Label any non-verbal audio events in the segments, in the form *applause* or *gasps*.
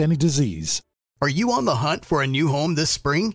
any disease. Are you on the hunt for a new home this spring?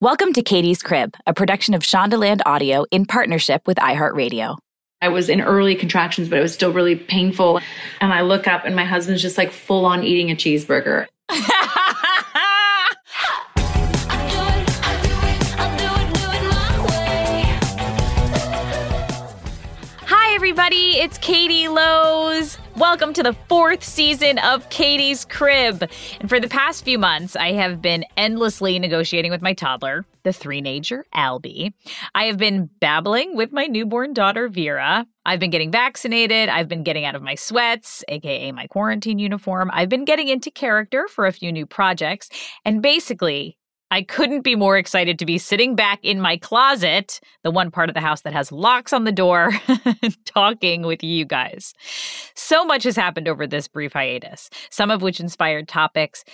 Welcome to Katie's Crib, a production of Shondaland Audio in partnership with iHeartRadio. I was in early contractions, but it was still really painful. And I look up, and my husband's just like full on eating a cheeseburger. *laughs* Hi, everybody. It's Katie Lowes. Welcome to the fourth season of Katie's Crib. And for the past few months, I have been endlessly negotiating with my toddler, the three-nager Albie. I have been babbling with my newborn daughter, Vera. I've been getting vaccinated. I've been getting out of my sweats, aka my quarantine uniform. I've been getting into character for a few new projects. And basically, I couldn't be more excited to be sitting back in my closet, the one part of the house that has locks on the door, *laughs* talking with you guys. So much has happened over this brief hiatus, some of which inspired topics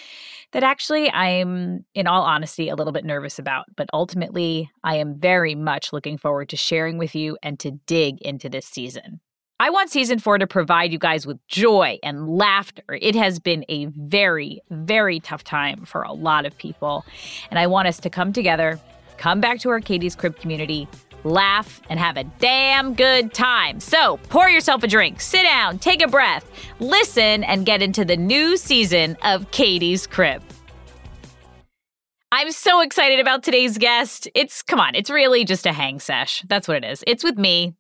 that actually I'm, in all honesty, a little bit nervous about. But ultimately, I am very much looking forward to sharing with you and to dig into this season. I want season four to provide you guys with joy and laughter. It has been a very, very tough time for a lot of people. And I want us to come together, come back to our Katie's Crib community, laugh, and have a damn good time. So pour yourself a drink, sit down, take a breath, listen, and get into the new season of Katie's Crib. I'm so excited about today's guest. It's, come on, it's really just a hang sesh. That's what it is. It's with me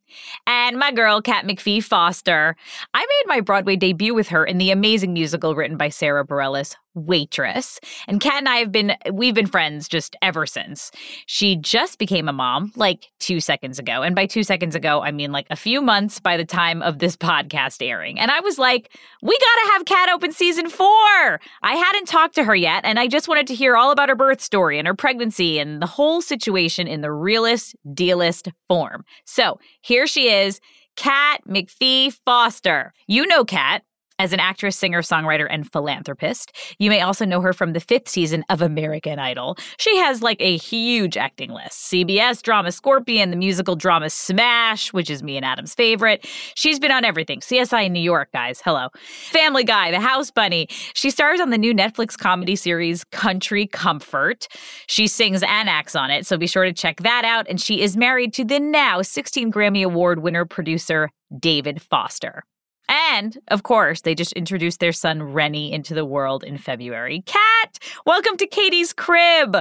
and my girl, Kat McPhee Foster. I made my Broadway debut with her in the amazing musical written by Sarah Bareilles, Waitress. And Kat and I have been, we've been friends just ever since. She just became a mom like two seconds ago. And by two seconds ago, I mean like a few months by the time of this *laughs* podcast airing. And I was like, we got to have Kat open season four. I hadn't talked to her yet. And I just wanted to hear all about her birth story and her pregnancy and the whole situation in the realest, dealest form. So here she is, Kat McPhee Foster. You know Kat as an actress, singer, songwriter, and philanthropist. You may also know her from the fifth season of American Idol. She has like a huge acting list CBS drama Scorpion, the musical drama Smash, which is me and Adam's favorite. She's been on everything CSI in New York, guys. Hello. Family Guy, The House Bunny. She stars on the new Netflix comedy series Country Comfort. She sings and acts on it, so be sure to check that out. And she is married to the now 16 Grammy Award winner producer David Foster. And of course, they just introduced their son Rennie into the world in February. Kat, welcome to Katie's crib.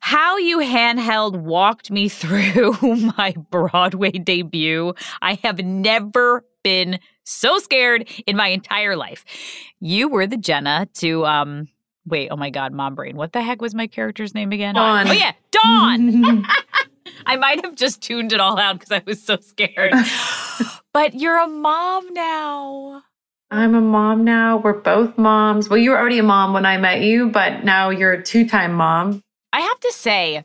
How you handheld walked me *laughs* through my Broadway debut. I have never been so scared in my entire life. You were the Jenna to um wait, oh my god, mom brain. What the heck was my character's name again? Dawn. Oh yeah, Dawn. *laughs* *laughs* I might have just tuned it all out because I was so scared. But you're a mom now. I'm a mom now. We're both moms. Well, you were already a mom when I met you, but now you're a two time mom. I have to say,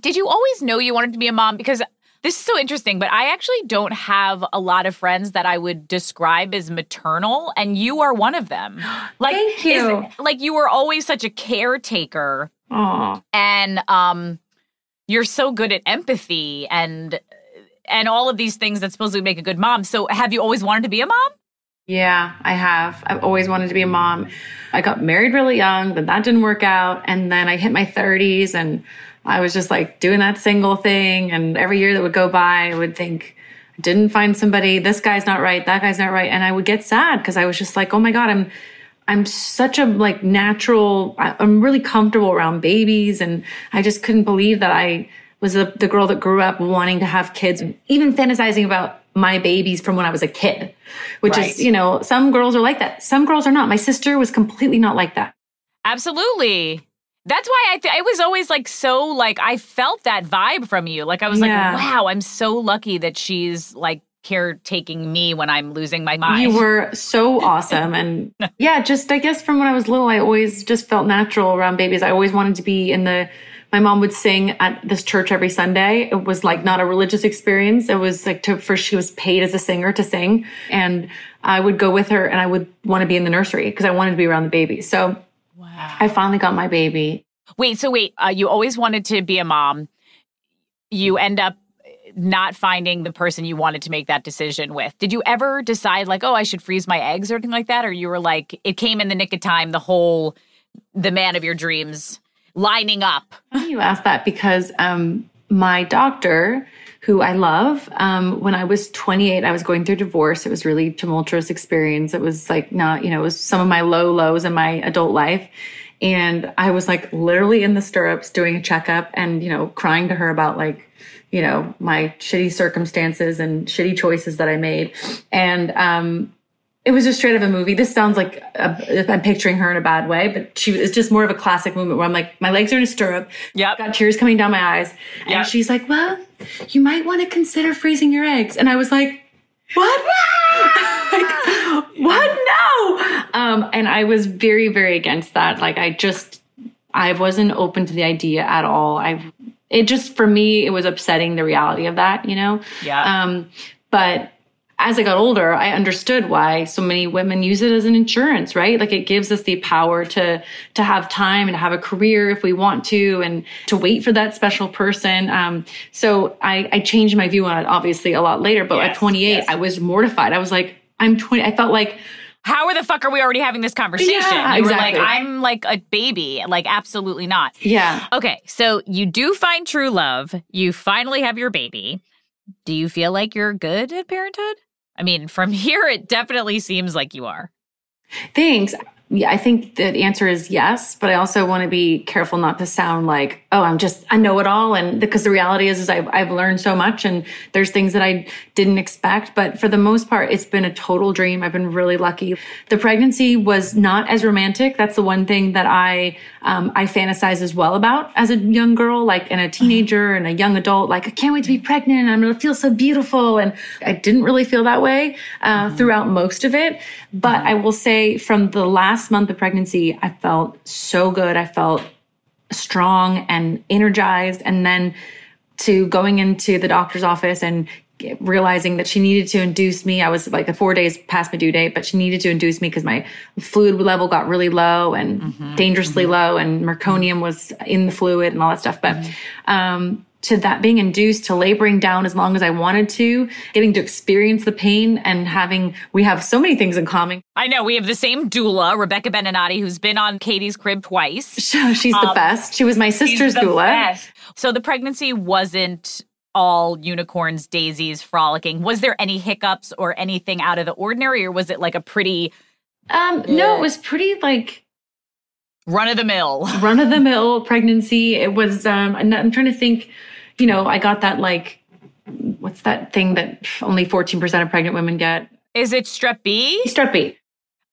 did you always know you wanted to be a mom? Because this is so interesting, but I actually don't have a lot of friends that I would describe as maternal, and you are one of them. *gasps* Like, Thank you. is- like you were always such a caretaker, Aw. and um, you're so good at empathy and and all of these things that supposedly make a good mom. So, have you always wanted to be a mom? Yeah, I have. I've always wanted to be a mom. I got married really young, but that didn't work out. And then I hit my 30s and I was just like doing that single thing. And every year that would go by, I would think, I didn't find somebody. This guy's not right. That guy's not right. And I would get sad because I was just like, oh my God, I'm, I'm such a like natural, I'm really comfortable around babies. And I just couldn't believe that I was the, the girl that grew up wanting to have kids, even fantasizing about my babies from when I was a kid, which Right. is, you know, some girls are like that. Some girls are not. My sister was completely not like that. Absolutely. That's why I th- it was always like so like I felt that vibe from you. Like I was Yeah. like, wow, I'm so lucky that she's like caretaking me when I'm losing my mind. You were so awesome. And *laughs* yeah, just I guess from when I was little, I always just felt natural around babies. I always wanted to be in the, my mom would sing at this church every Sunday. It was like not a religious experience. It was like to, first she was paid as a singer to sing. And I would go with her and I would want to be in the nursery because I wanted to be around the baby. So wow. I finally got my baby. Wait, so wait, uh, you always wanted to be a mom. You end up not finding the person you wanted to make that decision with. Did you ever decide like, oh, I should freeze my eggs or anything like that or you were like it came in the nick of time the whole the man of your dreams lining up? You asked that because um, my doctor, who I love, um, when I was 28, I was going through divorce. It was really tumultuous experience. It was like not, you know, it was some of my low lows in my adult life. And I was like literally in the stirrups doing a checkup and, you know, crying to her about like, you know, my shitty circumstances and shitty choices that I made. And, um, it was just straight of a movie. This sounds like a, I'm picturing her in a bad way, but she it's just more of a classic moment where I'm like, my legs are in a stirrup. Yep. Got tears coming down my eyes. And Yep. she's like, well, you might want to consider freezing your eggs. And I was like, what? *laughs* like, what? No. Um, and I was very, very against that. Like, I just, I wasn't open to the idea at all. I, it just, for me, it was upsetting the reality of that, you know? Yeah. Um, but as I got older, I understood why so many women use it as an insurance, right? Like it gives us the power to to have time and to have a career if we want to, and to wait for that special person. Um, so I, I changed my view on it, obviously, a lot later. But Yes, at 28, yes. I was mortified. I was like, I'm 20. I felt like How are the fuck are we already having this conversation? Yeah, you exactly. like, I'm like a baby. Like, absolutely not. Yeah. Okay, so you do find true love. You finally have your baby. Do you feel like you're good at parenthood? I mean, from *laughs* here, it definitely seems like you are. Thanks. Yeah, I think the answer is yes, but I also want to be careful not to sound like, oh, I'm just, I know it all. And because the reality is, is I've, I've learned so much and there's things that I didn't expect. But for the most part, it's been a total dream. I've been really lucky. The pregnancy was not as romantic. That's the one thing that I, um, I fantasize as well about as a young girl, like and a teenager and a young adult. Like, I can't wait to be pregnant. I'm going to feel so beautiful. And I didn't really feel that way, uh, throughout most of it. But I will say from the last month of pregnancy, I felt so good. I felt strong and energized. And then to going into the doctor's office and realizing that she needed to induce me. I was like four days past my due date, but she needed to induce me because my fluid level got really low and mm-hmm, dangerously mm-hmm. low, and meconium was in the fluid and all that stuff. But mm-hmm. um, to that being induced to laboring down as long as I wanted to, getting to experience the pain and having, we have so many things in common. I know we have the same doula, Rebecca Beninati, who's been on Katie's crib twice. *laughs* She's um, the best. She was my sister's doula. Best. So the pregnancy wasn't all unicorns, daisies, frolicking. Was there any hiccups or anything out of the ordinary, or was it like a pretty? Um, no, it was pretty like run of the mill, run of the mill pregnancy. It was. Um, I'm trying to think. You know, I got that like, what's that thing that only 14% of pregnant women get? Is it strep B? Strep B.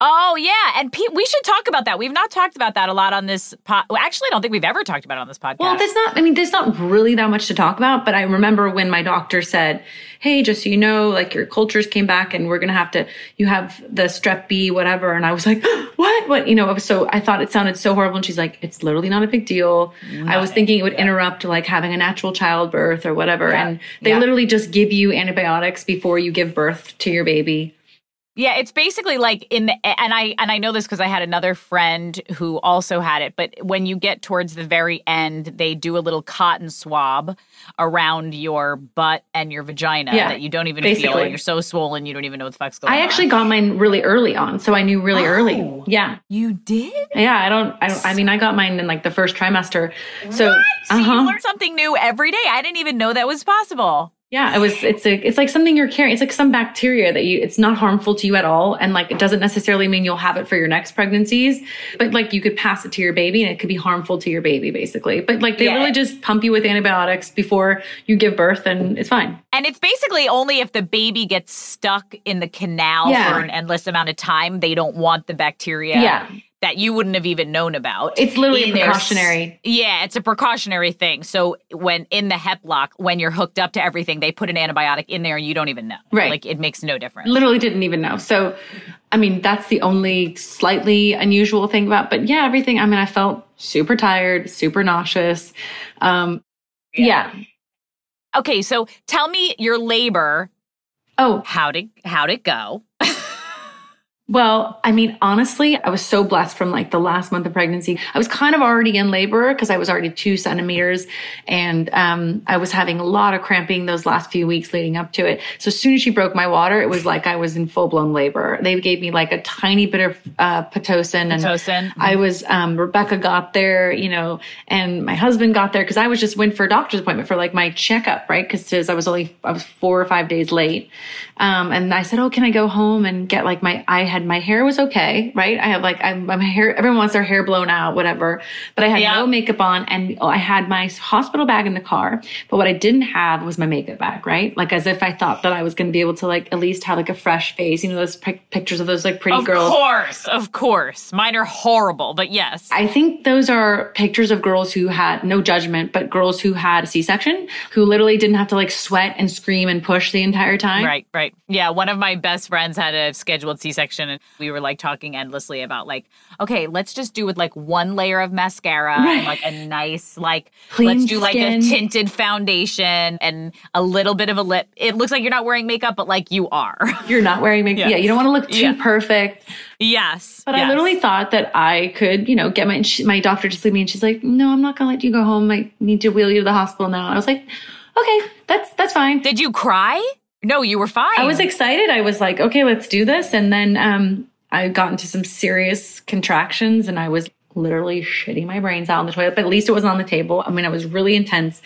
Oh yeah, and Pete, we should talk about that. We've not talked about that a lot on this pod. Well, actually, I don't think we've ever talked about it on this podcast. Well, there's not. I mean, there's not really that much to talk about. But I remember when my doctor said, "Hey, just so you know, like your cultures came back, and we're gonna have to. You have the strep B, whatever." And I was like, *gasps* "What? What?" You know, was so. I thought it sounded so horrible. And she's like, "It's literally not a big deal." Mm, I was thinking it would interrupt like having a natural childbirth or whatever. Yeah. And they yeah. literally just give you antibiotics before you give birth to your baby. Yeah, it's basically like in the and I and I know this because I had another friend who also had it, but when you get towards the very end, they do a little cotton swab around your butt and your vagina yeah, that you don't even basically. feel. You're so swollen, you don't even know what the fuck's going on. I actually got mine really early on, so I knew really oh, early. Yeah, you did? Yeah, I don't. I don't. I mean, I got mine in like the first trimester. So, uh-huh. you learn something new every day. I didn't even know that was possible. Yeah, it was. It's a. It's like something you're carrying. It's like some bacteria that you. It's not harmful to you at all, and like it doesn't necessarily mean you'll have it for your next pregnancies. But like you could pass it to your baby, and it could be harmful to your baby, basically. But like they yeah. really just pump you with antibiotics before you give birth, and it's fine. And it's basically only if the baby gets stuck in the canal yeah. for an endless amount of time, they don't want the bacteria. Yeah that you wouldn't have even known about. It's literally precautionary. yeah, it's a precautionary thing. So when in the hep lock, when you're hooked up to everything, they put an antibiotic in there and you don't even know. Right. Like it makes no difference. Literally didn't even know. So I mean, that's the only slightly unusual thing about, but yeah, everything. I mean, I felt super tired, super nauseous. Um, yeah. yeah. Okay, so tell me your labor. Oh, how did how did it go? *laughs* Well, I mean, honestly, I was so blessed from like the last month of pregnancy. I was kind of already in labor because I was already two centimeters and um, I was having a lot of cramping those last few weeks leading up to it. So as soon as she broke my water, it was like I was in full blown labor. They gave me like a tiny bit of uh, Pitocin and Pitocin. I was, um, Rebecca got there, you know, and my husband got there because I was just went for a doctor's appointment for like my checkup, right? Because I was only, I was four or five days late. Um, and I said, Oh, can I go home and get like my, I had my hair was okay, right? I have like I'm, my hair. Everyone wants their hair blown out, whatever. But I had yeah. no makeup on, and oh, I had my hospital bag in the car. But what I didn't have was my makeup bag, right? Like as if I thought that I was going to be able to like at least have like a fresh face. You know those pic- pictures of those like pretty of girls. Of course, of course. Mine are horrible, but yes. I think those are pictures of girls who had no judgment, but girls who had a C-section who literally didn't have to like sweat and scream and push the entire time. Right, right. Yeah, one of my best friends had a scheduled C-section and we were like talking endlessly about like, okay, let's just do with like one layer of mascara right. and like a nice like Clean let's do like a tinted foundation and a little bit of a lip. It looks like you're not wearing makeup, but like you are. *laughs* You're not wearing makeup. Yeah, yeah you don't want to look too yeah. perfect. Yes. But yes. I literally thought that I could, you know, get my my doctor to sleep me and she's like, "No, I'm not going to let you go home. I need to wheel you to the hospital now." I was like, "Okay, that's that's fine." Did you cry? No, you were fine. I was excited. I was like, okay, let's do this. And then um, I got into some serious contractions and I was literally shitting my brains out on the toilet, but at least it wasn't on the table. I mean, I was really intense.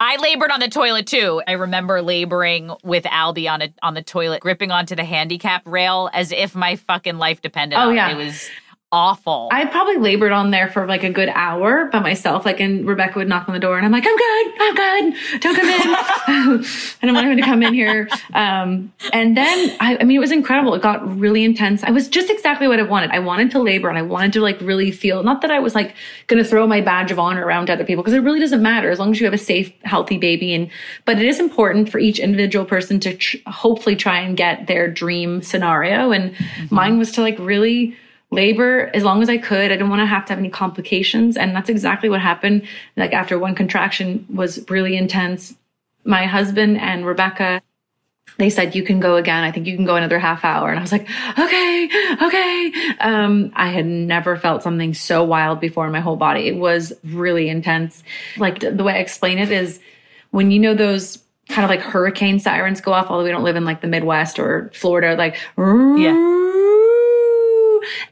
I labored on the toilet too. I remember laboring with Albie on a, on the toilet, gripping onto the handicap rail as if my fucking life depended oh, on yeah. it. It was awful. I probably labored on there for like a good hour by myself. Like, and Rebecca would knock on the door, and I'm like, "I'm good, I'm good, don't come in." *laughs* I don't want him to come in here. Um, and then, I, I mean, it was incredible. It got really intense. I was just exactly what I wanted. I wanted to labor, and I wanted to like really feel. Not that I was like going to throw my badge of honor around to other people, because it really doesn't matter as long as you have a safe, healthy baby. And but it is important for each individual person to tr- hopefully try and get their dream scenario. And mm-hmm. mine was to like really labor as long as I could. I didn't want to have to have any complications. And that's exactly what happened. Like after one contraction was really intense. My husband and Rebecca they said you can go again. I think you can go another half hour. And I was like, okay, okay. Um, I had never felt something so wild before in my whole body. It was really intense. Like the way I explain it is when you know those kind of like hurricane sirens go off, although we don't live in like the Midwest or Florida, like, Yeah.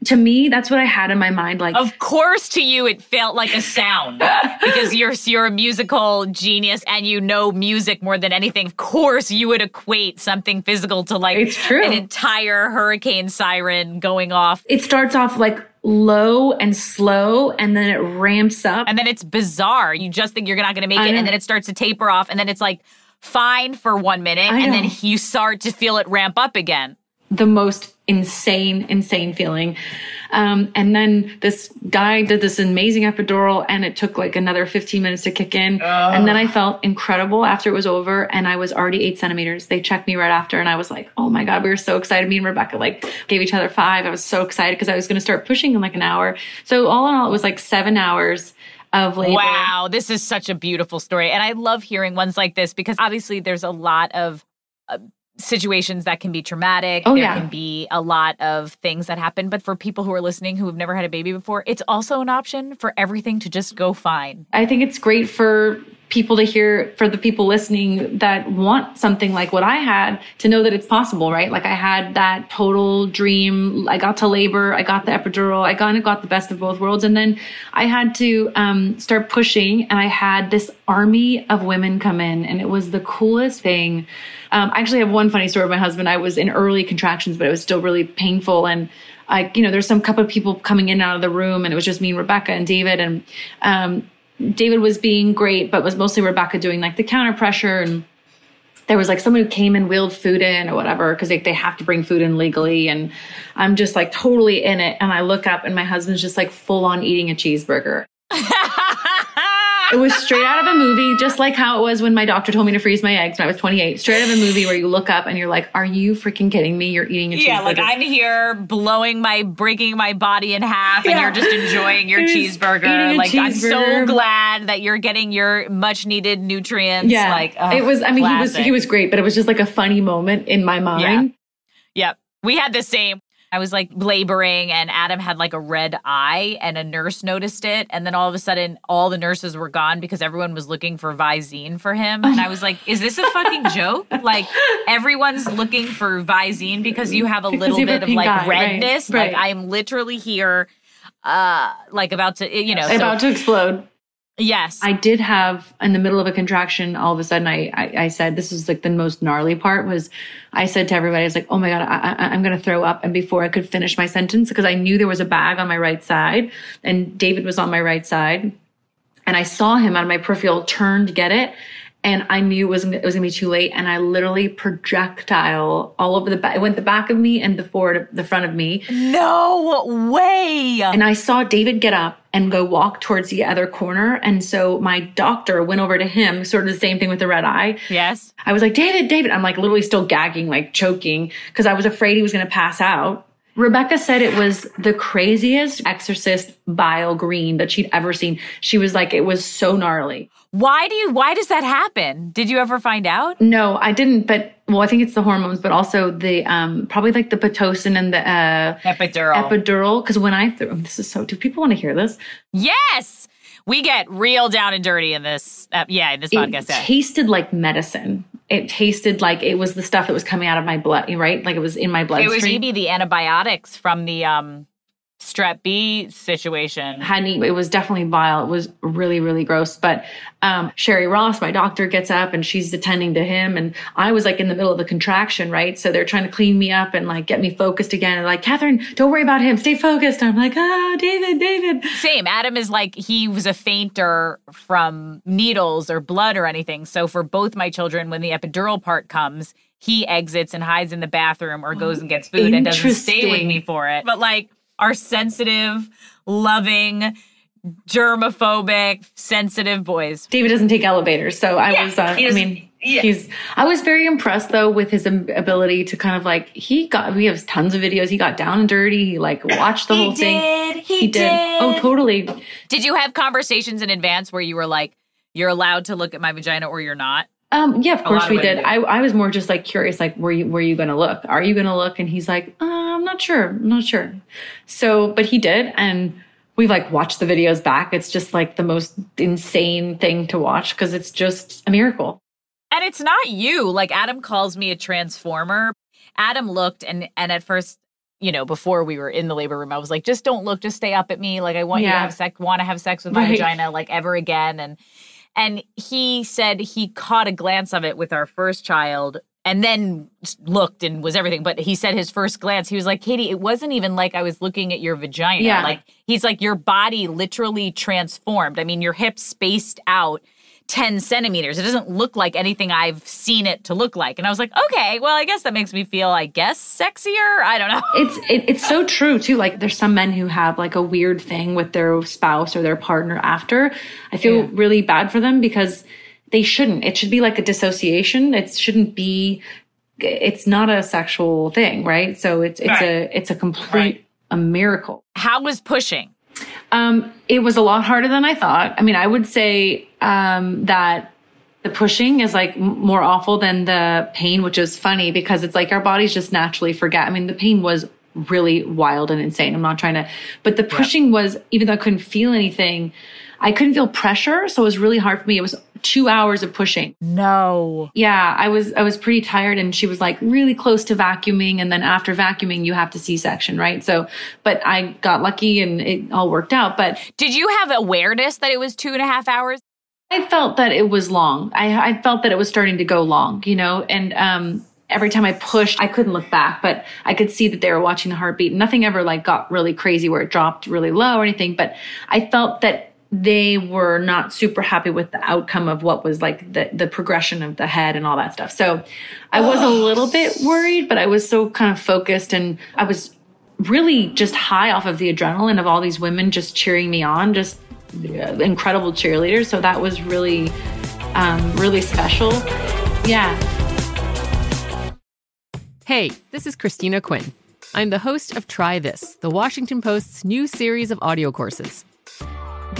To me, that's what I had in my mind. Like, Of course, to you, it felt like a sound *laughs* because you're you're a musical genius and you know music more than anything. Of course, you would equate something physical to like It's true. an entire hurricane siren going off, it starts off like low and slow, and then it ramps up. and then it's bizarre. You just think you're not going to make I it, know. and then it starts to taper off, and then it's like fine for one minute, I and then you start to feel it ramp up again. the most insane, insane feeling. Um, and then this guy did this amazing epidural and it took like another 15 minutes to kick in. And then I felt incredible after it was over and I was already eight centimeters. They checked me right after and I was like, oh my God, we were so excited. Me and Rebecca like gave each other five. I was so excited because I was going to start pushing in like an hour. So all in all, it was like seven hours of labor. Wow, this is such a beautiful story. And I love hearing ones like this because obviously there's a lot of uh, situations that can be traumatic. Oh, there yeah. can be a lot of things that happen. But for people who are listening who have never had a baby before, it's also an option for everything to just go fine. I think it's great for people to hear, for the people listening that want something like what I had to know that it's possible, right? Like I had that total dream. I got to labor. I got the epidural. I kind of got the best of both worlds. And then I had to um, start pushing and I had this army of women come in and it was the coolest thing. Um, I actually have one funny story with my husband. I was in early contractions, but it was still really painful. And I, you know, there's some couple of people coming in and out of the room and it was just me and Rebecca and David. And, um, David was being great, but was mostly Rebecca doing like the counter pressure. And there was like someone who came and wheeled food in or whatever, because they, they have to bring food in legally. And I'm just like totally in it. And I look up and my husband's just like full on eating a cheeseburger. *laughs* It was straight out of a movie, just like how it was when my doctor told me to freeze my eggs when I was 28. Straight out of a movie where you look up and you're like, are you freaking kidding me? You're eating a cheeseburger. Yeah, like I'm here blowing my, breaking my body in half, and Yeah. you're just enjoying your *laughs* cheeseburger. Like I'm so glad that you're getting your much needed nutrients. Yeah. like ugh, it was, I mean, he was, he was great, but it was just like a funny moment in my mind. Yep. We had the same. I was like laboring and Adam had like a red eye and a nurse noticed it. And then all of a sudden, all the nurses were gone because everyone was looking for Visine for him. And I was like, is this a fucking joke? Like everyone's looking for Visine because you have a Because little a bit of like eye, right, redness. right. Like I'm literally here, uh, like about to, you know, so- About to explode. Yes. I did have in the middle of a contraction, all of a sudden I, I, I said, this is like the most gnarly part was I said to everybody, I was like, oh my God, I, I'm going to throw up. And before I could finish my sentence, because I knew there was a bag on my right side and David was on my right side and I saw him out of my peripheral turn to get it. And I knew it was, it was gonna be too late. And I literally projectile all over the back. It went the back of me and the forward, the front of me. no way. And I saw David get up and go walk towards the other corner. And so my doctor went over to him, sort of the same thing with the red eye. yes. I was like, David, David. I'm like literally still gagging, like choking, because I was afraid he was going to pass out. Rebecca said it was the craziest exorcist bile green that she'd ever seen. She was like, it was so gnarly. Why do you, why does that happen? Did you ever find out? No, I didn't, but well, I think it's the hormones, but also the, um, probably like the Pitocin and the, uh, Epidural. epidural. Cause when I threw, this is so, do people want to hear this? Yes, we get real down and dirty in this. Uh, yeah, in this podcast. yeah. tasted like medicine. It tasted like it was the stuff that was coming out of my blood, right? Like it was in my It was maybe the antibiotics from the um, strep B situation. Hadn't it was definitely vile. It was really, really gross. But um, Sherry Ross, my doctor, gets up and she's attending to him, and I was like in the middle of a contraction, right? So they're trying to clean me up and like get me focused again. And like, Catherine, don't worry about him. Stay focused. I'm like, oh, David, David. Same. Adam is like he was a fainter from needles or blood or anything. So for both my children, when the epidural part comes, he exits and hides in the bathroom or goes and gets food and doesn't stay with me for it. But like our sensitive, loving, germophobic, sensitive boys. David doesn't take elevators, so I Yeah, was. Uh, he I mean, yeah. he's. I was very impressed though with his ability to kind of like he got. We have tons of videos. He got down and dirty. He like watched the whole thing. He, did. Oh, totally. Did you have conversations in advance where you were like, "You're allowed to look at my vagina or you're not"? Um, yeah, of course of we did. I, I was more just like curious, like, were you, were you going to look? Are you going to look? And he's like, uh, I'm not sure. I'm not sure. So, but he did. And we've like watched the videos back. It's just like the most insane thing to watch because it's just a miracle. And it's not you. Like Adam calls me a transformer. Adam looked and and at first, you know, before we were in the labor room, I was like, just don't look, just stay up at me. Like I want you to have sex, want to have sex with my Right. vagina like ever again. And and he said he caught a glance of it with our first child and then looked and was everything. But he said his first glance, he was like, Katie, it wasn't even like I was looking at your vagina. Yeah. Like he's like, your body literally transformed. I mean, your hips spaced out 10 centimeters. It doesn't look like anything I've seen it to look like. And I was like, okay, well, I guess that makes me feel, I guess, sexier. I don't know. It's it, it's so true too. Like there's some men who have like a weird thing with their spouse or their partner after. I feel really bad for them because they shouldn't. It should be like a dissociation. It shouldn't be. It's not a sexual thing, right? So it's it's a it's a complete a miracle. How was pushing? Um, it was a lot harder than I thought. I mean, I would say um, that the pushing is like more awful than the pain, which is funny because it's like our bodies just naturally forget. I mean, the pain was really wild and insane. I'm not trying to, but the pushing was, even though I couldn't feel anything, I couldn't feel pressure. So it was really hard for me. It was two hours of pushing. No. Yeah, I was I was pretty tired and she was like really close to vacuuming and then after vacuuming you have to C-section, right? So but I got lucky and it all worked out. But Did you have awareness that it was two and a half hours? I felt that it was long. I, I felt that it was starting to go long, you know, and um, every time I pushed, I couldn't look back, but I could see that they were watching the heartbeat. Nothing ever like got really crazy where it dropped really low or anything, but I felt that they were not super happy with the outcome of what was like the, the progression of the head and all that stuff. So I was a little bit worried, but I was so kind of focused and I was really just high off of the adrenaline of all these women just cheering me on, just uh, incredible cheerleaders. So that was really, um, really special. Yeah. Hey, this is Christina Quinn. I'm the host of Try This, the Washington Post's new series of audio courses.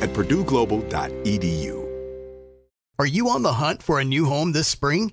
at purdueglobal.edu. Are you on the hunt for a new home this spring?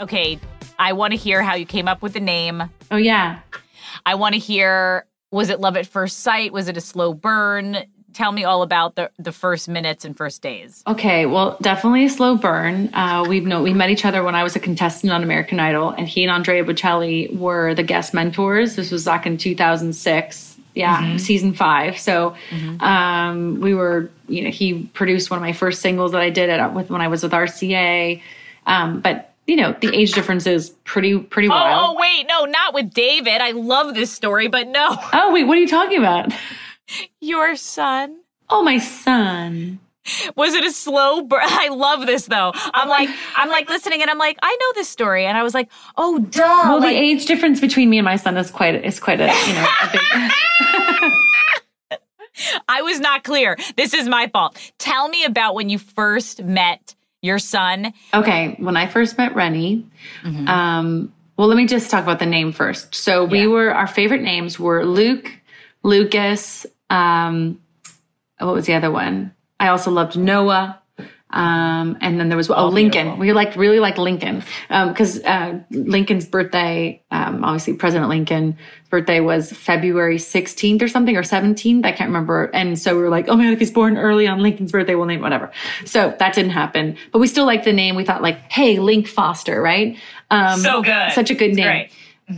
Okay, I want to hear how you came up with the name. Oh yeah. I want to hear was it love at first sight? Was it a slow burn? Tell me all about the the first minutes and first days. Okay, well, definitely a slow burn. Uh, we know we met each other when I was a contestant on American Idol, and he and Andrea Bocelli were the guest mentors. This was back in 2006. Yeah, Mm-hmm. season five. So um, we were, you know, he produced one of my first singles that I did at, with when I was with RCA. Um, but you know, the age difference is pretty pretty Oh, wild. oh, wait, no, not with David. I love this story, but no, *laughs* oh wait, what are you talking about? your son. Oh, my son. Was it a slow burn? *laughs* I love this though. Oh, I'm like, I'm like listening, and I'm like, I know this story, and I was like, oh, duh. Well, like, the age difference between me and my son is quite is quite a you know a big. *laughs* I was not clear. This is my fault. Tell me about when you first met your son. Okay, when I first met Rennie, um, well, let me just talk about the name first. So we Yeah. were our favorite names were Luke, Lucas. Um, what was the other one? I also loved Noah. Um, and then there was oh Lincoln. We liked really liked Lincoln Um, because uh, Lincoln's birthday, um, obviously President Lincoln's birthday was February 16th or something or 17th. I can't remember. And so we were like, oh man, if he's born early on Lincoln's birthday, we'll name whatever. So that didn't happen. But we still liked the name. We thought like, hey, Link Foster, right? Um, So good. such a good name. great.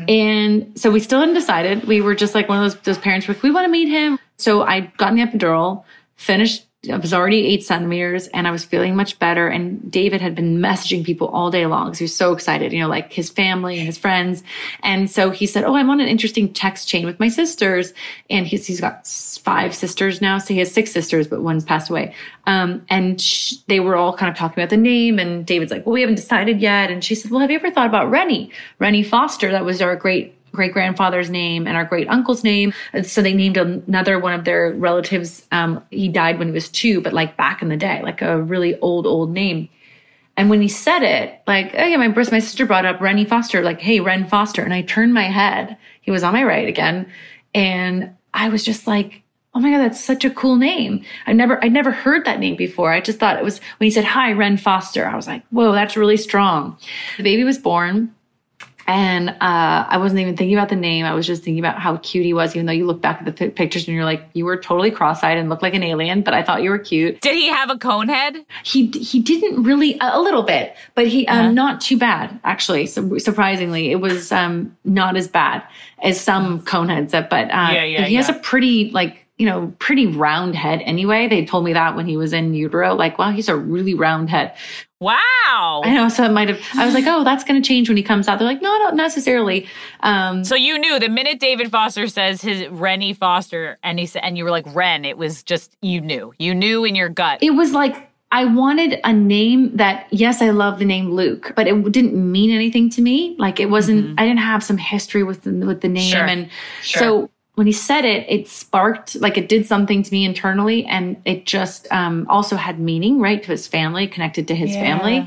And so we still hadn't decided. We were just like one of those those parents were like, we want to meet him. So I got in the epidural, finished. I was already eight centimeters and I was feeling much better. And David had been messaging people all day long because he was so excited, you know, like his family and his friends. And so he said, Oh, I'm on an interesting text chain with my sisters. And he's, he's got five sisters now. So he has six sisters, but one's passed away. Um, and sh- they were all kind of talking about the name. And David's like, Well, we haven't decided yet. And she said, Well, have you ever thought about Rennie? Rennie Foster. That was our great great grandfather's name and our great uncle's name. And so they named another one of their relatives. Um, he died when he was two, but like back in the day, like a really old, old name. And when he said it, like, oh yeah, my my sister brought up Rennie Foster, like, hey, Ren Foster. And I turned my head. He was on my right again. And I was just like, oh my God, that's such a cool name. I never, I'd never heard that name before. I just thought it was when he said, hi, Ren Foster. I was like, whoa, that's really strong. The baby was born. And uh, I wasn't even thinking about the name. I was just thinking about how cute he was, even though you look back at the pi- pictures and you're like, you were totally cross eyed and looked like an alien, but I thought you were cute. Did he have a cone head? He he didn't really a a little bit, but he um, not too bad actually. So, surprisingly, it was um, not as bad as some cone heads. That, but uh, Yeah, yeah, he has a pretty like you know pretty round head anyway. They told me that when he was in utero, like wow, he's a really round head. Wow. I know, so it might have. I was like, oh, that's going to change when he comes out. They're like, no, not necessarily. Um, So you knew the minute David Foster says his Rennie Foster, and he said, and you were like Ren. It was just you knew, you knew in your gut. it was like I wanted a name that, yes, I love the name Luke, but it didn't mean anything to me. Like it wasn't. I didn't have some history with the, with the name, Sure. and Sure. so when he said it, it sparked like it did something to me internally, and it just um, also had meaning, right, to his family, connected to his family.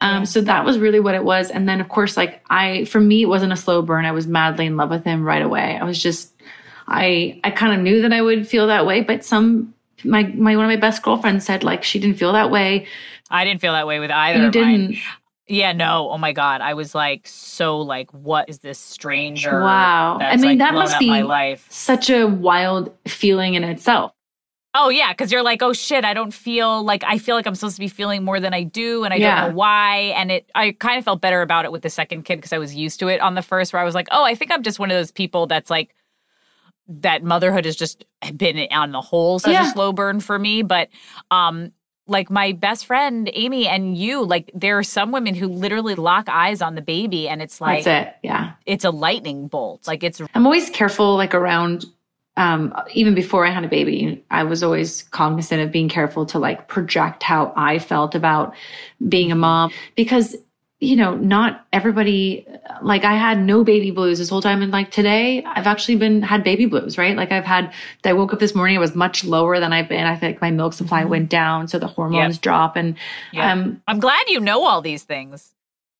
Um, So that was really what it was. And then, of course, like I, for me, it wasn't a slow burn. I was madly in love with him right away. I was just, I, I kind of knew that I would feel that way, but some. My, my one of my best girlfriends said like she didn't feel that way. I didn't feel that way with either. You of mine. Yeah, no. Oh my god, I was like so like, what is this stranger? Wow. I mean, like, that must be my life. such a wild feeling in itself. Oh yeah, because you're like, oh shit, I don't feel like I feel like I'm supposed to be feeling more than I do, and I Yeah. don't know why. And it, I kind of felt better about it with the second kid because I was used to it on the first, where I was like, oh, I think I'm just one of those people that's like, that motherhood has just been on the whole such Yeah. a slow burn for me. But um, like my best friend Amy and you, like there are some women who literally lock eyes on the baby, and it's like That's it. Yeah. it's a lightning bolt. Like it's I'm always careful, like around um, even before I had a baby, I was always cognizant of being careful to like project how I felt about being a mom because you know, not everybody, like I had no baby blues this whole time. And like today, I've actually been, had baby blues, right? Like I've had, I woke up this morning, it was much lower than I've been. I think my milk supply mm-hmm. went down. So the hormones yep. drop. And yep. um, I'm glad you know all these things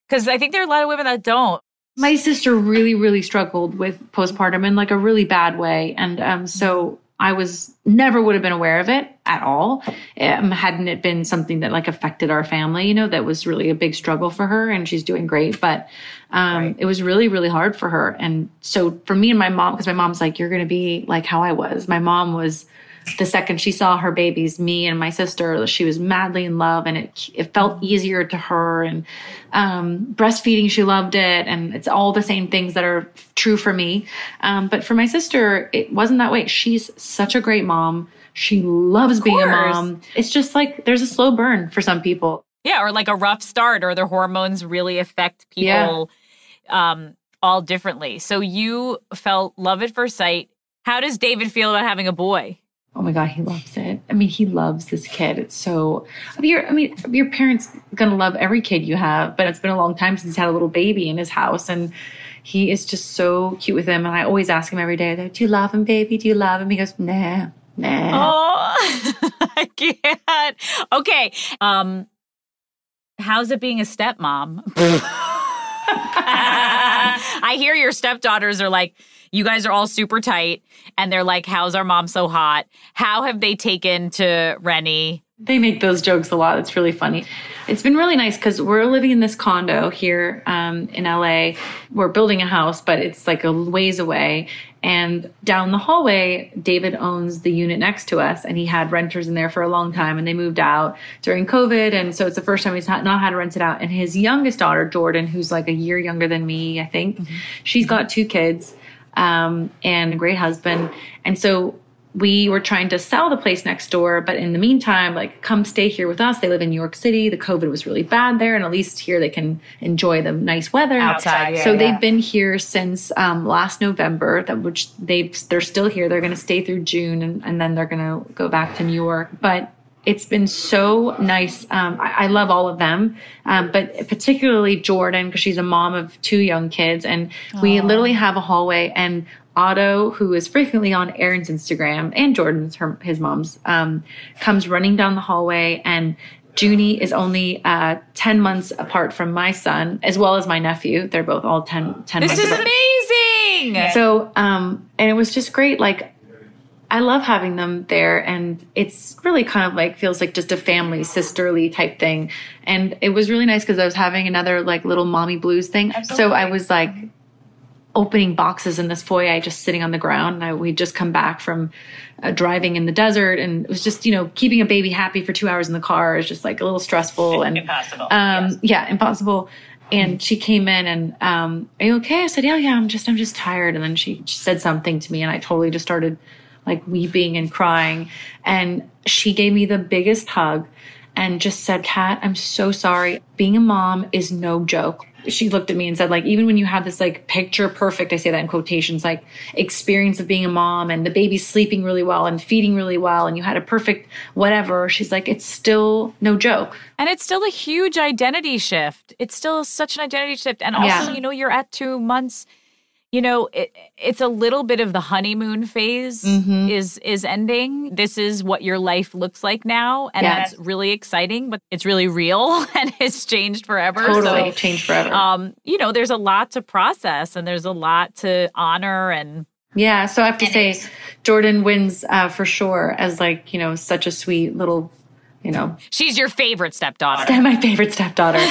because I think there are a lot of women that don't. My sister really, really struggled with postpartum in like a really bad way. And um, so I was never would have been aware of it at all. Um, hadn't it been something that like affected our family, you know, that was really a big struggle for her and she's doing great. But um, right. it was really, really hard for her. And so for me and my mom, because my mom's like, you're going to be like how I was. My mom was the second she saw her babies, me and my sister, she was madly in love and it, it felt easier to her. And um, breastfeeding, she loved it. And it's all the same things that are true for me. Um, but for my sister, it wasn't that way. She's such a great mom. She loves being a mom. It's just like there's a slow burn for some people. Yeah, or like a rough start, or their hormones really affect people yeah. um, all differently. So you felt love at first sight. How does David feel about having a boy? Oh my God, he loves it. I mean, he loves this kid. It's so, I mean, your, I mean, your parents gonna love every kid you have, but it's been a long time since he's had a little baby in his house. And he is just so cute with him. And I always ask him every day, do you love him, baby? Do you love him? He goes, nah, nah. Oh, *laughs* I can't. Okay. Um, how's it being a stepmom? *laughs* *laughs* I hear your stepdaughters are like, you guys are all super tight and they're like, How's our mom so hot? How have they taken to Rennie? They make those jokes a lot. It's really funny. It's been really nice because we're living in this condo here um, in LA. We're building a house, but it's like a ways away. And down the hallway, David owns the unit next to us, and he had renters in there for a long time, and they moved out during COVID. And so it's the first time he's not, not had to rent it out. And his youngest daughter, Jordan, who's like a year younger than me, I think, mm-hmm. she's got two kids um, and a great husband. And so we were trying to sell the place next door, but in the meantime, like, come stay here with us. They live in New York City. The COVID was really bad there, and at least here they can enjoy the nice weather outside. Yeah, so yeah. they've been here since um, last November. That which they they're still here. They're going to stay through June, and, and then they're going to go back to New York. But it's been so nice. Um, I, I, love all of them, um, but particularly Jordan because she's a mom of two young kids, and Aww. we literally have a hallway. And Otto, who is frequently on Erin's Instagram and Jordan's, her, his mom's, um, comes running down the hallway, and Junie is only uh, 10 months apart from my son, as well as my nephew. They're both all 10, 10 this months is apart. amazing. So, um, and it was just great. Like, I love having them there and it's really kind of like feels like just a family sisterly type thing. And it was really nice because I was having another like little mommy blues thing. Absolutely. So I was like opening boxes in this foyer just sitting on the ground and I, we'd just come back from uh, driving in the desert and it was just you know keeping a baby happy for two hours in the car is just like a little stressful and impossible um, yes. yeah impossible and she came in and um, are you okay i said yeah yeah i'm just i'm just tired and then she said something to me and i totally just started like weeping and crying. And she gave me the biggest hug and just said, Kat, I'm so sorry. Being a mom is no joke. She looked at me and said, like, even when you have this like picture perfect, I say that in quotations, like experience of being a mom and the baby's sleeping really well and feeding really well and you had a perfect whatever, she's like, it's still no joke. And it's still a huge identity shift. It's still such an identity shift. And also, yeah. you know, you're at two months you know it, it's a little bit of the honeymoon phase mm-hmm. is is ending this is what your life looks like now and yes. that's really exciting but it's really real *laughs* and it's changed forever totally so, changed forever um you know there's a lot to process and there's a lot to honor and yeah so i have to say jordan wins uh, for sure as like you know such a sweet little you know. She's your favorite stepdaughter. My favorite stepdaughter.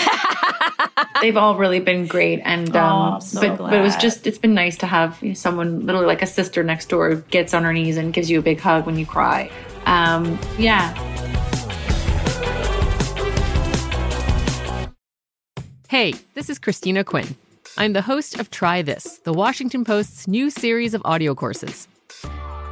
*laughs* They've all really been great and um, oh, so but but it was just it's been nice to have someone literally like a sister next door gets on her knees and gives you a big hug when you cry. Um, yeah. Hey this is christina quinn. I'm the host of try this the washington post's new series of audio courses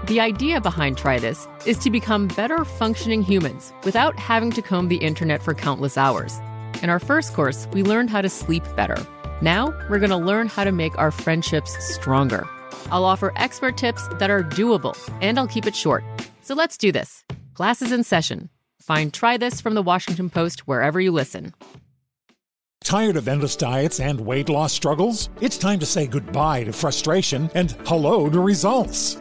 the idea behind Try This is to become better functioning humans without having to comb the internet for countless hours. In our first course, we learned how to sleep better. Now, we're going to learn how to make our friendships stronger. I'll offer expert tips that are doable, and I'll keep it short. So let's do this. Class is in session. Find Try This from the Washington Post wherever you listen. Tired of endless diets and weight loss struggles? It's time to say goodbye to frustration and hello to results.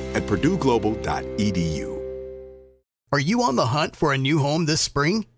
at purdueglobal.edu. Are you on the hunt for a new home this spring,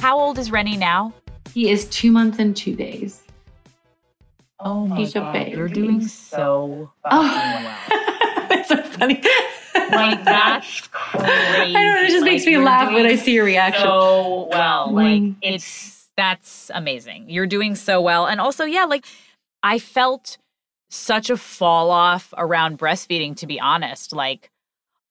How old is Rennie now? He is two months and two days. Oh my He's a god, baby. you're doing so Oh. *laughs* That's so funny. like that's crazy. I don't know. It just makes me laugh when I see your reaction. So well, like Mm. it's that's amazing. You're doing so well, and also yeah, like I felt such a fall off around breastfeeding. To be honest, like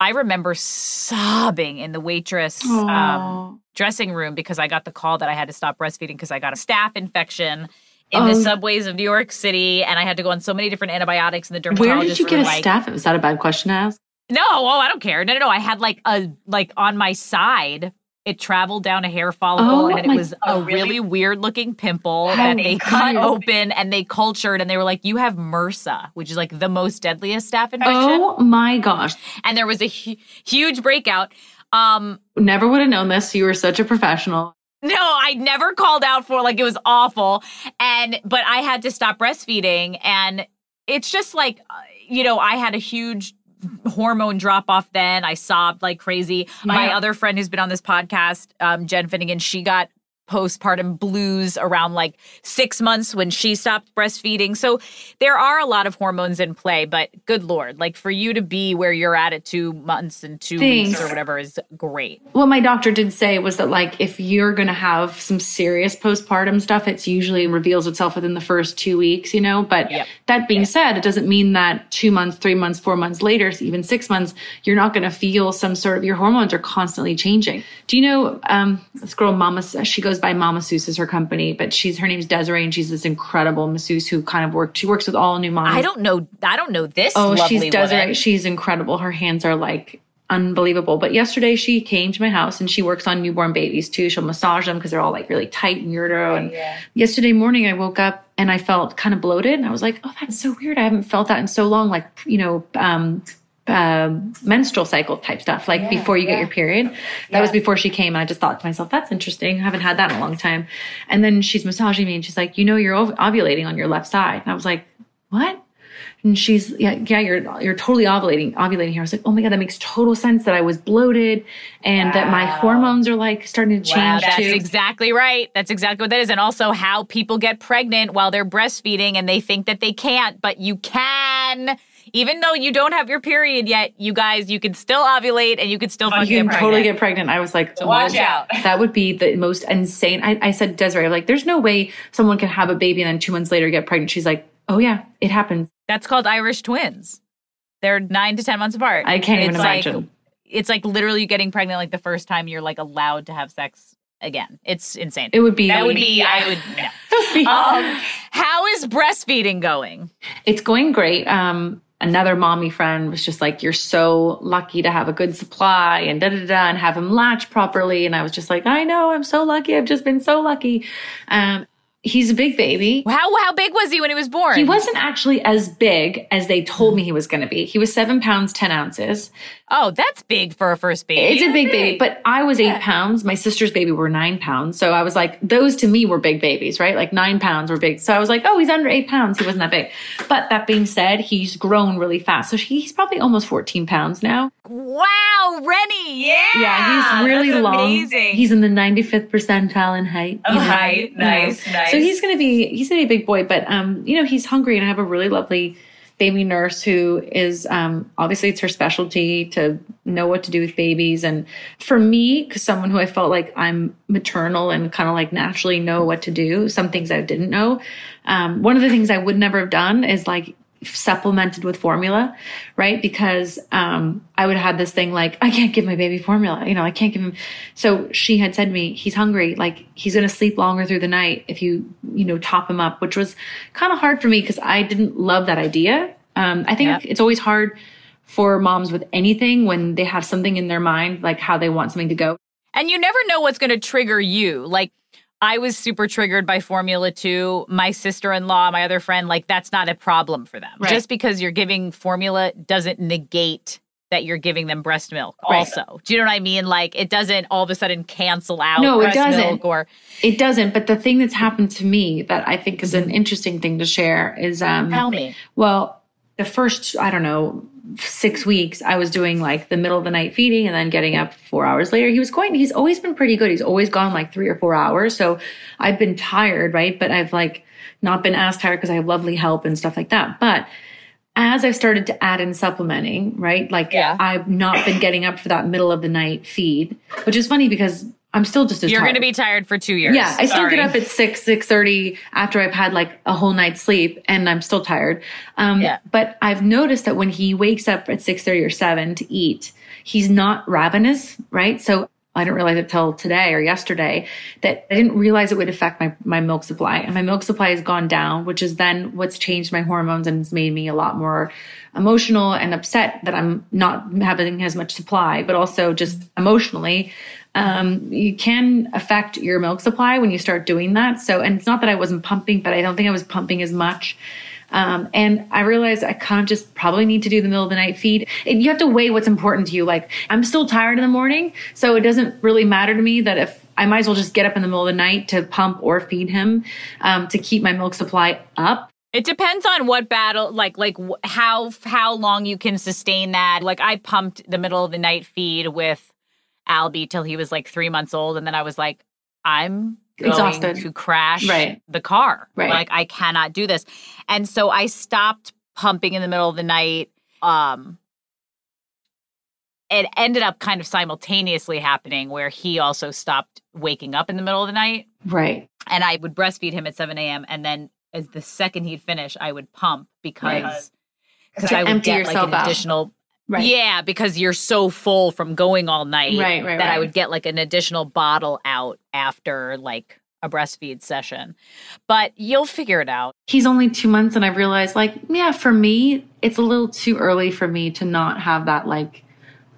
I remember sobbing in the waitress um, Aw. Dressing room because I got the call that I had to stop breastfeeding because I got a staph infection. In Oh. the subways of New York City, and I had to go on so many different antibiotics, and the dermatologist Where did you get a like, staph? Is that a bad question to ask? no, oh, I don't care. No, no, no. I had like a like on my side. It traveled down a hair follicle, Oh and it was a really weird looking pimple How that they cut open and they cultured, and they were like, "You have MRSA, which is like the most deadliest staph infection." Oh my gosh. And there was a hu- huge breakout. Um, Never would have known this. You were such a professional. no, I never called out for like it was awful, and but I had to stop breastfeeding, and it's just like uh, you know I had a huge hormone drop off. Then I sobbed like crazy. My Yeah. other friend who's been on this podcast, um, Jen Finnegan, she got postpartum blues around like six months when she stopped breastfeeding. So there are a lot of hormones in play, but good lord, like for you to be where you're at at two months and two weeks or whatever is great. What my doctor did say was that, like, if you're going to have some serious postpartum stuff, it's usually reveals itself within the first two weeks, you know? But Yep. that being said, it doesn't mean that two months, three months, four months later, even six months, you're not going to feel some sort of your hormones are constantly changing. Do you know um, this girl, Mama? Says she goes by Mama Seuss is her company, but she's her name's Desiree, and she's this incredible masseuse who kind of worked. She works with all new moms. I don't know. I don't know this. Oh, she's Desiree. woman. She's incredible. Her hands are like unbelievable. But yesterday she came to my house and she works on newborn babies too. She'll massage them because they're all like really tight in utero. And yesterday morning I woke up and I felt kind of bloated. And I was like, oh, that's so weird. I haven't felt that in so long. Like, you know, um, uh, menstrual cycle type stuff, like yeah, before you yeah. get your period. That yeah. was before she came. And I just thought to myself, that's interesting. I haven't had that in a long time. And then she's massaging me and she's like, you know, you're ov- ovulating on your left side. And I was like, what? And she's, yeah, yeah, you're, you're totally ovulating, ovulating here. I was like, oh my God, that makes total sense that I was bloated and wow. that my hormones are like starting to change wow, that's too. exactly right. That's exactly what that is. And also how people get pregnant while they're breastfeeding and they think that they can't, but you can even though you don't have your period yet, you guys, you can still ovulate and you can still fucking. you can totally get pregnant. I was like, so watch out. *laughs* That would be the most insane. I, I said, Desiree, like, there's no way someone can have a baby and then two months later get pregnant. She's like, oh yeah, it happens. That's called Irish twins. They're nine to 10 months apart. I can't it's even like, imagine. It's like literally getting pregnant like the first time you're like allowed to have sex again. It's insane. It would be. That would be. I would. *laughs* No. um, *laughs* how is breastfeeding going? It's going great. Um, another mommy friend was just like, You're so lucky to have a good supply and da da da and have him latch properly. And I was just like, I know, I'm so lucky. I've just been so lucky. Um, He's a big baby. How how big was he when he was born? He wasn't actually as big as they told me he was going to be. He was seven pounds ten ounces. Oh, that's big for a first baby. It's a big baby, but I was eight pounds. My sister's baby were nine pounds. So I was like, those to me were big babies, right? Like nine pounds were big. So I was like, oh, he's under eight pounds. He wasn't that big. But that being said, he's grown really fast. So he's probably almost 14 pounds now. Wow, Rennie. Yeah. Yeah, he's really long. Amazing. He's in the 95th percentile in height. Oh, height. Nice, nice. So he's going to be, he's going to be a big boy, but, um, you know, he's hungry and I have a really lovely baby nurse who is um, obviously it's her specialty to know what to do with babies. And for me, because someone who I felt like I'm maternal and kind of like naturally know what to do, some things I didn't know. Um, one of the things I would never have done is like supplemented with formula, right? Because um, I would have this thing like, I can't give my baby formula. You know, I can't give him. So she had said to me, he's hungry. Like he's going to sleep longer through the night if you, you know, top him up, which was kind of hard for me because I didn't love that idea. Um, I think yep. it's always hard for moms with anything when they have something in their mind, like how they want something to go. And you never know what's going to trigger you. Like I was super triggered by Formula 2. My sister in law, my other friend, like that's not a problem for them. Right. Just because you're giving formula doesn't negate that you're giving them breast milk right. also. Do you know what I mean? Like it doesn't all of a sudden cancel out no, it doesn't. or it doesn't. But the thing that's happened to me that I think is an interesting thing to share is um tell me. Well, the first, I don't know, six weeks, I was doing like the middle of the night feeding and then getting up four hours later. He was going, he's always been pretty good. He's always gone like three or four hours. So I've been tired, right? But I've like not been as tired because I have lovely help and stuff like that. But as I've started to add in supplementing, right? Like yeah. I've not been getting up for that middle of the night feed, which is funny because I'm still just as You're going to be tired for two years. Yeah, I still Sorry. get up at six, six thirty after I've had like a whole night's sleep, and I'm still tired. Um, yeah. But I've noticed that when he wakes up at six thirty or seven to eat, he's not ravenous, right? So I didn't realize it till today or yesterday that I didn't realize it would affect my, my milk supply. And my milk supply has gone down, which is then what's changed my hormones and has made me a lot more emotional and upset that I'm not having as much supply, but also just emotionally um, you can affect your milk supply when you start doing that. So, and it's not that I wasn't pumping, but I don't think I was pumping as much. Um, and I realized I kind of just probably need to do the middle of the night feed. And you have to weigh what's important to you. Like I'm still tired in the morning, so it doesn't really matter to me that if I might as well just get up in the middle of the night to pump or feed him um, to keep my milk supply up. It depends on what battle, like like how how long you can sustain that. Like I pumped the middle of the night feed with Albie till he was like three months old. And then I was like, I'm exhausted to crash right. the car. Right. Like I cannot do this. And so I stopped pumping in the middle of the night. Um it ended up kind of simultaneously happening where he also stopped waking up in the middle of the night. Right. And I would breastfeed him at 7 a.m. And then as the second he'd finish, I would pump because because right. I would get like an out. additional Right. Yeah, because you're so full from going all night right, right, that right. I would get like an additional bottle out after like a breastfeed session. But you'll figure it out. He's only two months, and I realized, like, yeah, for me, it's a little too early for me to not have that like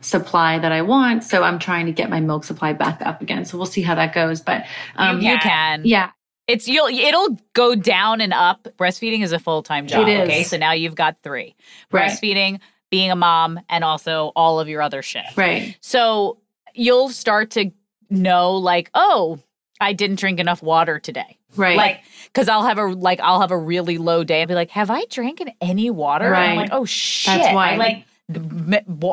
supply that I want. So I'm trying to get my milk supply back up again. So we'll see how that goes. But um, you, you can, yeah. It's you'll it'll go down and up. Breastfeeding is a full time job. Okay, so now you've got three. Breastfeeding, being a mom, and also all of your other shit. Right. So you'll start to know, like, oh, I didn't drink enough water today. Right. Like, because I'll have a like I'll have a really low day and be like, have I drank any water? And I'm Right. like, oh shit. That's why. I, like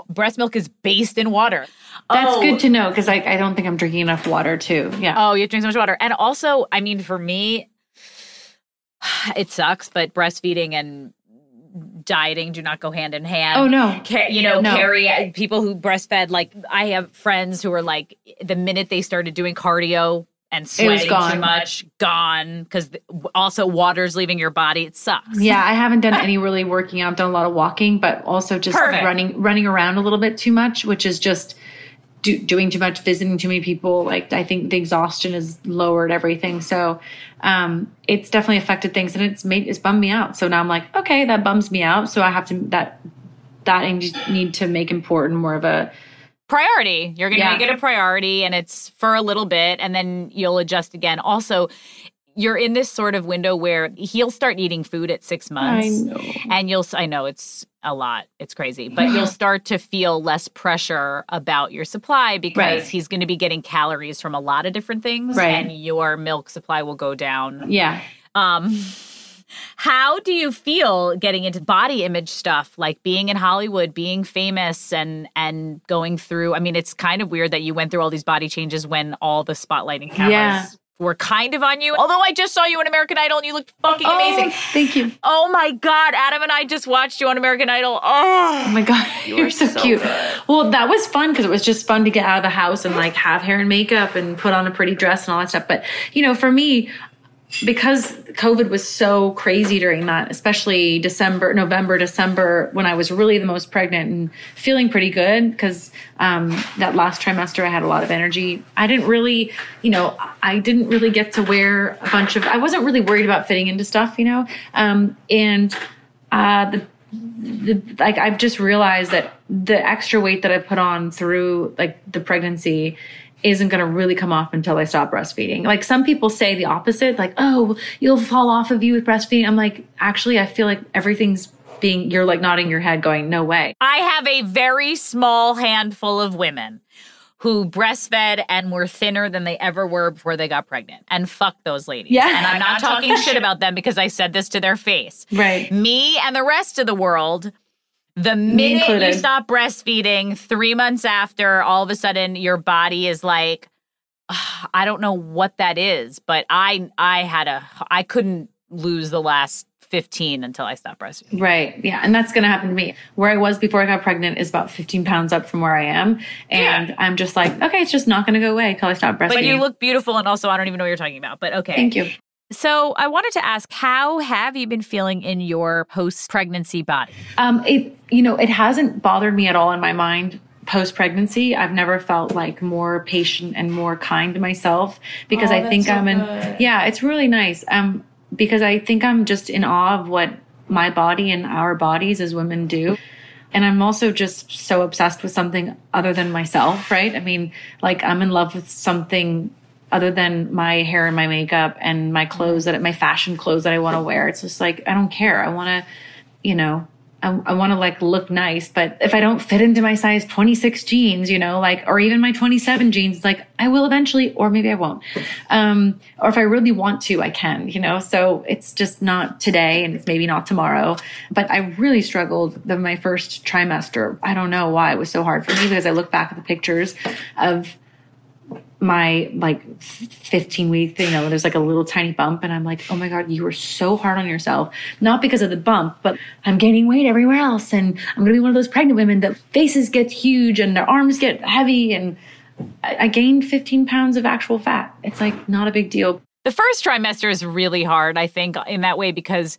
breast milk is based in water. That's Oh, good to know because I, I don't think I'm drinking enough water too. Yeah. Oh, you have to drink so much water. And also, I mean, for me, *sighs* it sucks, but breastfeeding and dieting do not go hand in hand. Oh, no. Ca- you know, No. carry uh, people who breastfed. Like, I have friends who are like, the minute they started doing cardio and sweating too much, gone. Because also, water's leaving your body. It sucks. Yeah, I haven't done *laughs* any really working out. I've done a lot of walking, but also just Perfect. running running around a little bit too much, which is just do, doing too much, visiting too many people. Like I think the exhaustion has lowered everything. So um, it's definitely affected things, and it's made it's bummed me out. So now I'm like, okay, that bums me out. So I have to that that I need to make important more of a priority. You're going to Yeah. make it a priority and it's for a little bit and then you'll adjust again. Also, you're in this sort of window where he'll start eating food at 6 months. I know. And you'll I know it's a lot. It's crazy. But you'll *sighs* start to feel less pressure about your supply because Right. he's going to be getting calories from a lot of different things Right. and your milk supply will go down. yeah. Um how do you feel getting into body image stuff like being in Hollywood, being famous and and going through I mean it's kind of weird that you went through all these body changes when all the spotlighting cameras Yeah. Were kind of on you. Although I just saw you on American Idol and you looked fucking oh, amazing. Oh, thank you. Oh my god, Adam and I just watched you on American Idol. Oh. Oh my god, you're so, cute. Well, that was fun because it was just fun to get out of the house and like have hair and makeup and put on a pretty dress and all that stuff. But you know, for me, because COVID was so crazy during that, especially December, November, December, when I was really the most pregnant and feeling pretty good because um, that last trimester I had a lot of energy. I didn't really, you know, I didn't really get to wear a bunch of, I wasn't really worried about fitting into stuff, you know, um, and uh, the the like I've just realized that the extra weight that I put on through like the pregnancy isn't going to really come off until I stop breastfeeding. Like some people say the opposite, like, oh, you'll fall off of you with breastfeeding. I'm like, actually, I feel like everything's being, you're like nodding your head going, no way. I have a very small handful of women who breastfed and were thinner than they ever were before they got pregnant. And fuck those ladies. Yeah. And I'm not talking shit about them because I said this to their face. Right. Me and the rest of the world, the minute you stop breastfeeding, three months after, all of a sudden your body is like, "Ugh, I don't know what that is, but I I had a I couldn't lose the last 15 until I stopped breastfeeding. Right. Yeah. And that's going to happen to me. Where I was before I got pregnant is about 15 pounds up from where I am. And I'm just like, okay, it's just not going to go away until I stop breastfeeding. But you look beautiful, and also I don't even know what you're talking about. But okay, Thank you. So I wanted to ask, how have you been feeling in your post-pregnancy body? Um, it, you know, it hasn't bothered me at all in my mind post pregnancy. I've never felt like more patient and more kind to myself because Oh, I think I'm in, yeah, it's really nice. Um, because I think I'm just in awe of what my body and our bodies as women do. And I'm also just so obsessed with something other than myself, right? I mean, like I'm in love with something other than my hair and my makeup and my clothes that my fashion clothes that I want to wear. It's just like I don't care. I want to, you know, I, I want to like look nice, but if I don't fit into my size 26 jeans, you know, like, or even my 27 jeans, like I will eventually, or maybe I won't. Um, or if I really want to, I can, you know, so it's just not today and it's maybe not tomorrow. But I really struggled the, my first trimester. I don't know why it was so hard for me because I look back at the pictures of my like 15 week thing, you know, there's like a little tiny bump and I'm like, oh my God, you were so hard on yourself. Not because of the bump, but I'm gaining weight everywhere else. And I'm going to be one of those pregnant women that faces get huge and their arms get heavy. And I, I gained 15 pounds of actual fat. It's like not a big deal. The first trimester is really hard, I think, in that way because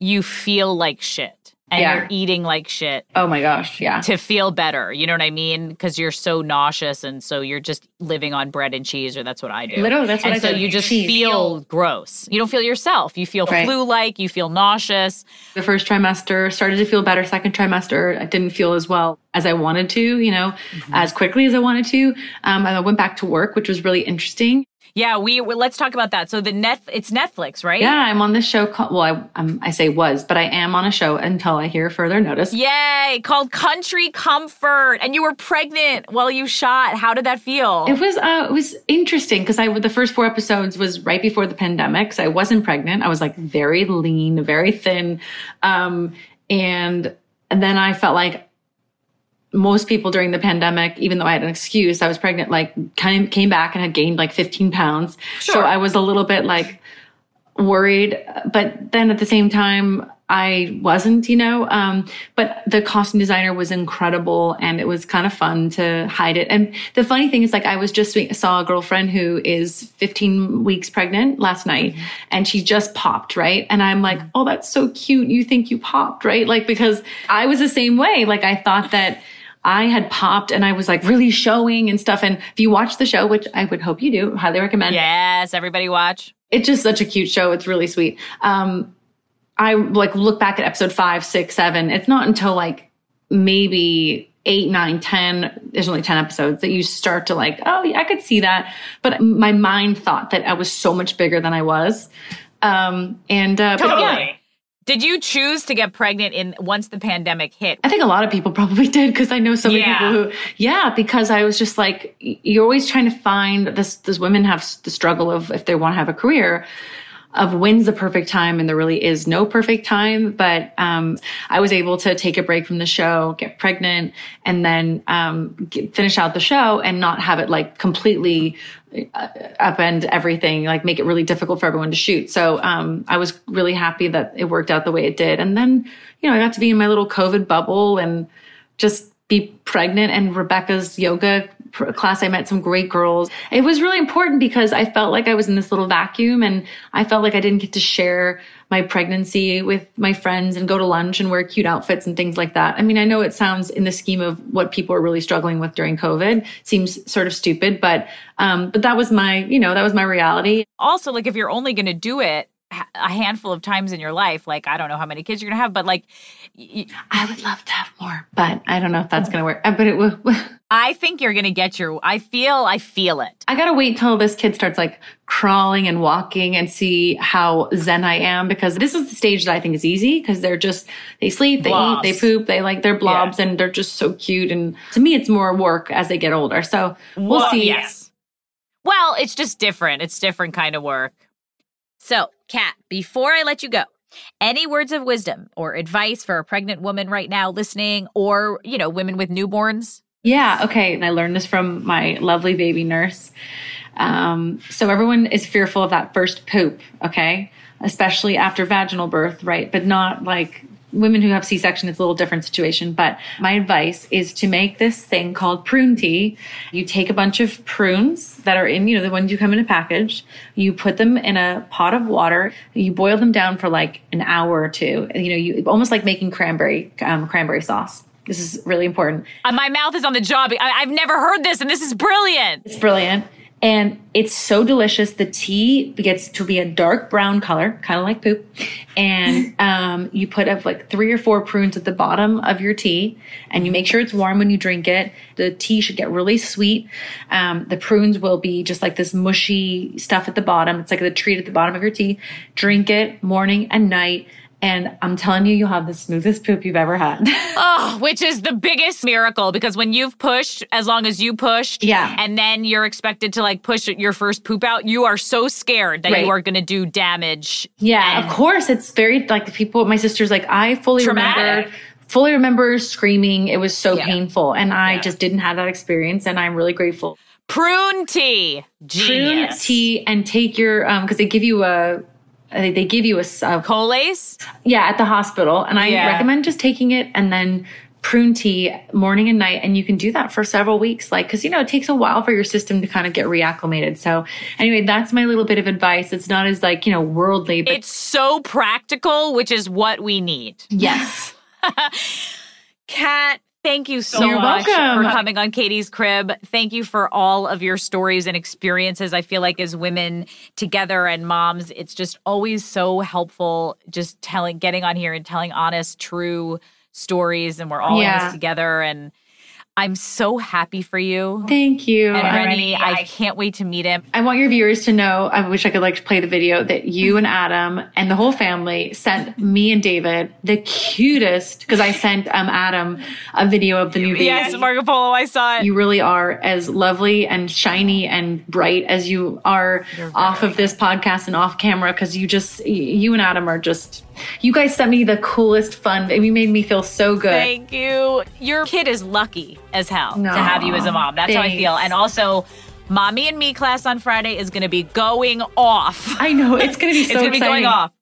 you feel like shit and Yeah. you're eating like shit Oh my gosh. Yeah. to feel better. You know what I mean? Because you're so nauseous and so you're just living on bread and cheese, or that's what I do. Literally, that's what and I so do. you just Cheese. feel gross. You don't feel yourself. You feel Right. flu-like. You feel nauseous. The first trimester started to feel better. Second trimester, I didn't feel as well as I wanted to, you know, as quickly as I wanted to. Um, and I went back to work, which was really interesting. Yeah, we well, let's talk about that. So the net it's Netflix, right? Yeah, I'm on this show. Called, well, I, I'm, I say was, but I am on a show until I hear further notice. Yay! Called Country Comfort, and you were pregnant while you shot. How did that feel? It was uh, it was interesting because I the first four episodes was right before the pandemic, so I wasn't pregnant. I was like very lean, very thin, um, and and then I felt like most people during the pandemic, even though I had an excuse, I was pregnant, like came, came back and had gained like 15 pounds. Sure. So I was a little bit like worried, but then at the same time, I wasn't, you know, um, but the costume designer was incredible and it was kind of fun to hide it. And the funny thing is like, I was just saw a girlfriend who is 15 weeks pregnant last night mm-hmm. and she just popped, right? And I'm like, oh, that's so cute. You think you popped, right? Like, because I was the same way. Like, I thought that, I had popped and I was like really showing and stuff. And if you watch the show, which I would hope you do, highly recommend. Yes, everybody watch. It's just such a cute show. It's really sweet. Um, I like look back at episode five, six, seven. It's not until like maybe eight, nine, ten. There's only 10 episodes that you start to like, oh, yeah, I could see that. But my mind thought that I was so much bigger than I was. Um, and, uh, totally. Yeah. Did you choose to get pregnant in once the pandemic hit? I think a lot of people probably *laughs* did because I know so many yeah. people who, yeah, because I was just like, you're always trying to find this. This women have the struggle of if they want to have a career, of when's the perfect time and there really is no perfect time but um, i was able to take a break from the show get pregnant and then um, get, finish out the show and not have it like completely upend everything like make it really difficult for everyone to shoot. So um, i was really happy that it worked out the way it did. And then you know i got to be in my little covid bubble and just be pregnant. And rebecca's yoga class, I met some great girls. It was really important because I felt like I was in this little vacuum and I felt like I didn't get to share my pregnancy with my friends and go to lunch and wear cute outfits and things like that. I mean, I know it sounds in the scheme of what people are really struggling with during COVID seems sort of stupid, but, um, but that was my, you know, that was my reality. Also, like if you're only going to do it a handful of times in your life. Like, I don't know how many kids you're going to have, but like, y- I would love to have more, but I don't know if that's going to work. Uh, but it will. I think you're going to get your, I feel, I feel it. I got to wait till this kid starts like crawling and walking and see how zen I am because this is the stage that I think is easy because they're just, they sleep, they blobs. eat, they poop, they like, they're blobs yeah. and they're just so cute. And to me, it's more work as they get older. So we'll, well see. Yes. Well, it's just different. It's different kind of work. So, Kat, before I let you go, any words of wisdom or advice for a pregnant woman right now listening or, you know, women with newborns? Yeah, okay. And I learned this from my lovely baby nurse. Um, so everyone is fearful of that first poop, okay? Especially after vaginal birth, right? But not like women who have C-section, it's a little different situation. But my advice is to make this thing called prune tea. You take a bunch of prunes that are in, you know, the ones you come in a package. You put them in a pot of water. You boil them down for like an hour or two. You know, you almost like making cranberry um, cranberry sauce. This is really important. Uh, my mouth is on the job. I, I've never heard this, and this is brilliant. It's brilliant. And it's so delicious. The tea gets to be a dark brown color, kind of like poop. And *laughs* um, you put up like three or four prunes at the bottom of your tea, and you make sure it's warm when you drink it. The tea should get really sweet. Um, the prunes will be just like this mushy stuff at the bottom. It's like the treat at the bottom of your tea. Drink it morning and night and I'm telling you, you'll have the smoothest poop you've ever had. *laughs* oh, which is the biggest miracle because when you've pushed, as long as you pushed, yeah, and then you're expected to like push your first poop out, you are so scared that right. you are going to do damage. Yeah, of course. It's very like people. My sister's like, I fully traumatic. remember fully remember screaming. It was so yeah. painful. And I yeah. just didn't have that experience. And I'm really grateful. Prune tea. Genius. Prune tea and take your, um, cause they give you a, they give you a, a Colace. Yeah, at the hospital, and I yeah. recommend just taking it and then prune tea morning and night. And you can do that for several weeks like because you know it takes a while for your system to kind of get reacclimated. So anyway that's my little bit of advice. It's not as like you know worldly but it's so practical which is what we need. Yes. *laughs* Kat Thank you so You're much welcome. for coming on Katie's Crib. Thank you for all of your stories and experiences. I feel like as women together and moms, it's just always so helpful just telling, getting on here and telling honest, true stories. And we're all yeah. in this together. And I'm so happy for you. Thank you. And Rennie, I can't wait to meet him. I want your viewers to know, I wish I could like play the video that you and Adam and the whole family sent me and David the cutest, because I sent um, Adam a video of the new baby. Yes, Marco Polo, I saw it. You really are as lovely and shiny and bright as you are off of this podcast and off camera because you just, you and Adam are just, you guys sent me the coolest fun. You made me feel so good. Thank you. Your kid is lucky as hell No, to have you as a mom. That's how I feel. And also, Mommy and Me class on Friday is going to be going off. I know. It's going to be *laughs* so it's going to be going off.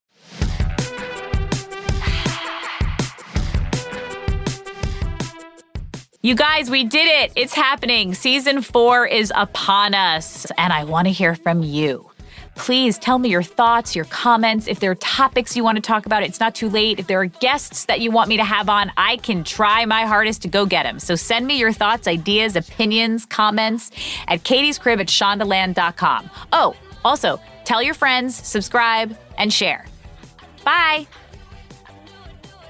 You guys, we did it. It's happening. Season four is upon us, and I want to hear from you. Please tell me your thoughts, your comments. If there are topics you want to talk about, it's not too late. If there are guests that you want me to have on, I can try my hardest to go get them. So send me your thoughts, ideas, opinions, comments at Katie's Crib at Shondaland.com. Oh, also, tell your friends, subscribe, and share. Bye.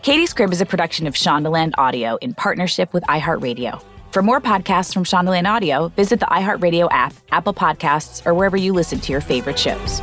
Katie's Crib is a production of Shondaland Audio in partnership with iHeartRadio. For more podcasts from Shondaland Audio, visit the iHeartRadio app, Apple Podcasts, or wherever you listen to your favorite shows.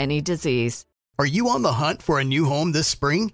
any disease. Are you on the hunt for a new home this spring,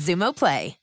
Xumo Play.